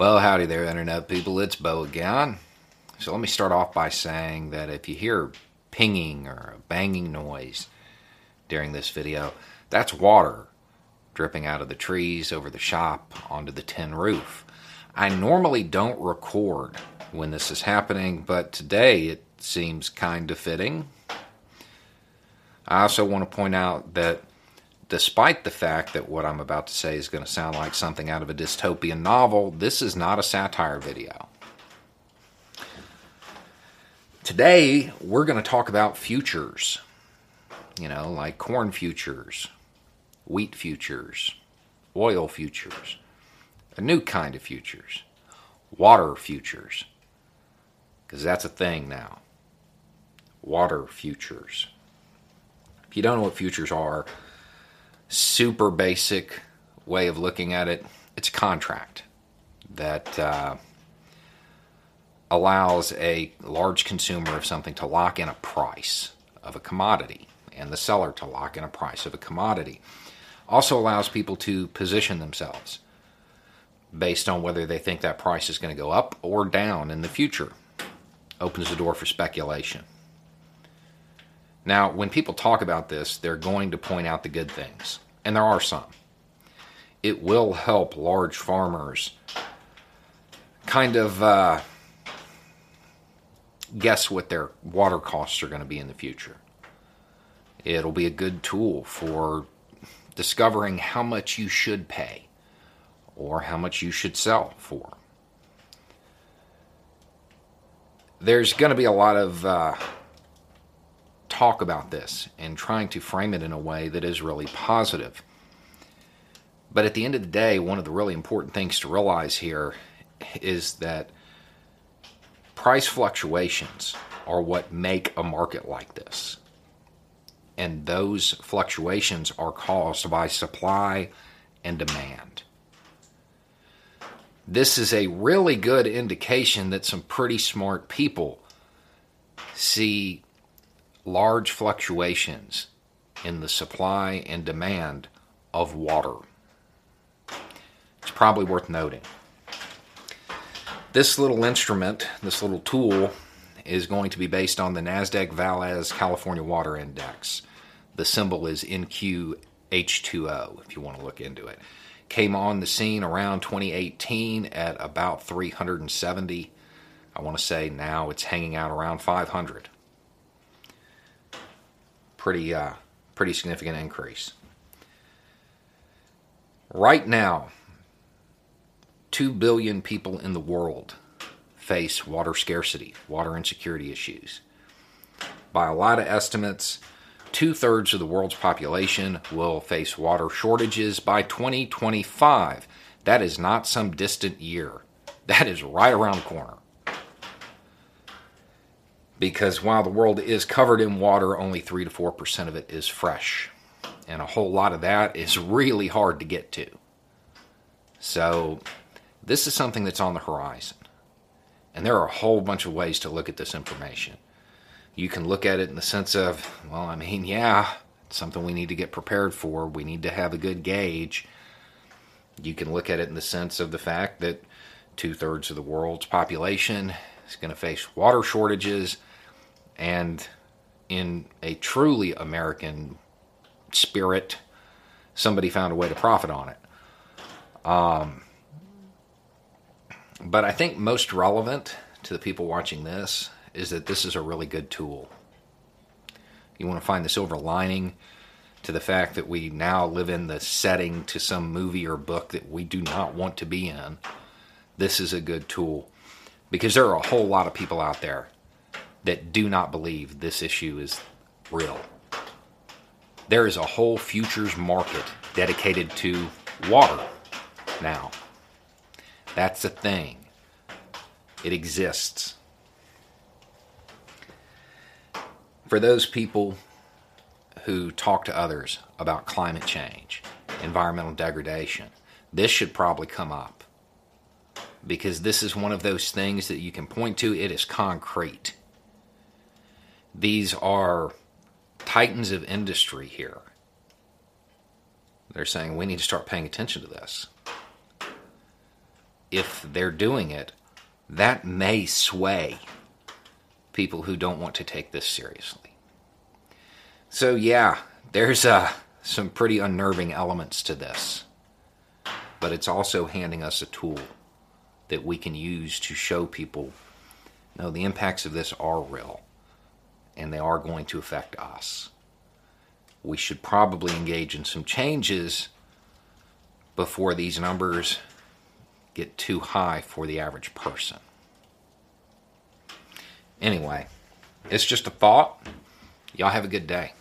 Well, howdy there, Internet people. It's Beau again. So let me start off by saying that if you hear pinging or a banging noise during this video, that's water dripping out of the trees over the shop onto the tin roof. I normally don't record when this is happening, but today it seems kind of fitting. I also want to point out that despite the fact that what I'm about to say is going to sound like something out of a dystopian novel, this is not a satire video. Today, we're going to talk about futures. You know, like corn futures, wheat futures, oil futures, a new kind of futures, water futures. Because that's a thing now. Water futures. If you don't know what futures are, super basic way of looking at it, it's a contract that uh, allows a large consumer of something to lock in a price of a commodity and the seller to lock in a price of a commodity. Also allows people to position themselves based on whether they think that price is going to go up or down in the future. Opens the door for speculation. Now, when people talk about this, they're going to point out the good things, and there are some. It will help large farmers kind of uh, guess what their water costs are going to be in the future. It'll be a good tool for discovering how much you should pay or how much you should sell for. There's going to be a lot of uh, talk about this and trying to frame it in a way that is really positive. But at the end of the day, one of the really important things to realize here is that price fluctuations are what make a market like this. And those fluctuations are caused by supply and demand. This is a really good indication that some pretty smart people see large fluctuations in the supply and demand of water. It's probably worth noting. This little instrument, this little tool, is going to be based on the NASDAQ Veles California Water Index. The symbol is NQH2O if you want to look into it. Came on the scene around 2018 at about 370. I want to say now it's hanging out around 500 pretty uh, pretty significant increase. Right now, 2 billion people in the world face water scarcity, water insecurity issues. By a lot of estimates, two thirds of the world's population will face water shortages by 2025. That is not some distant year, that is right around the corner because while the world is covered in water, only 3 to 4% of it is fresh. And a whole lot of that is really hard to get to. So, this is something that's on the horizon. And there are a whole bunch of ways to look at this information. You can look at it in the sense of, well, I mean, yeah, it's something we need to get prepared for. We need to have a good gauge. You can look at it in the sense of the fact that two thirds of the world's population is going to face water shortages and in a truly American spirit, somebody found a way to profit on it. Um, but I think most relevant to the people watching this is that this is a really good tool. You want to find the silver lining to the fact that we now live in the setting to some movie or book that we do not want to be in. This is a good tool because there are a whole lot of people out there that do not believe this issue is real. There is a whole futures market dedicated to water now. That's a thing. It exists. For those people who talk to others about climate change, environmental degradation, this should probably come up. Because this is one of those things that you can point to, it is concrete. These are titans of industry here. They're saying we need to start paying attention to this. If they're doing it, that may sway people who don't want to take this seriously. So, yeah, there's uh, some pretty unnerving elements to this, but it's also handing us a tool that we can use to show people no, the impacts of this are real and they are going to affect us. We should probably engage in some changes before these numbers get too high for the average person. Anyway, it's just a thought. Y'all have a good day.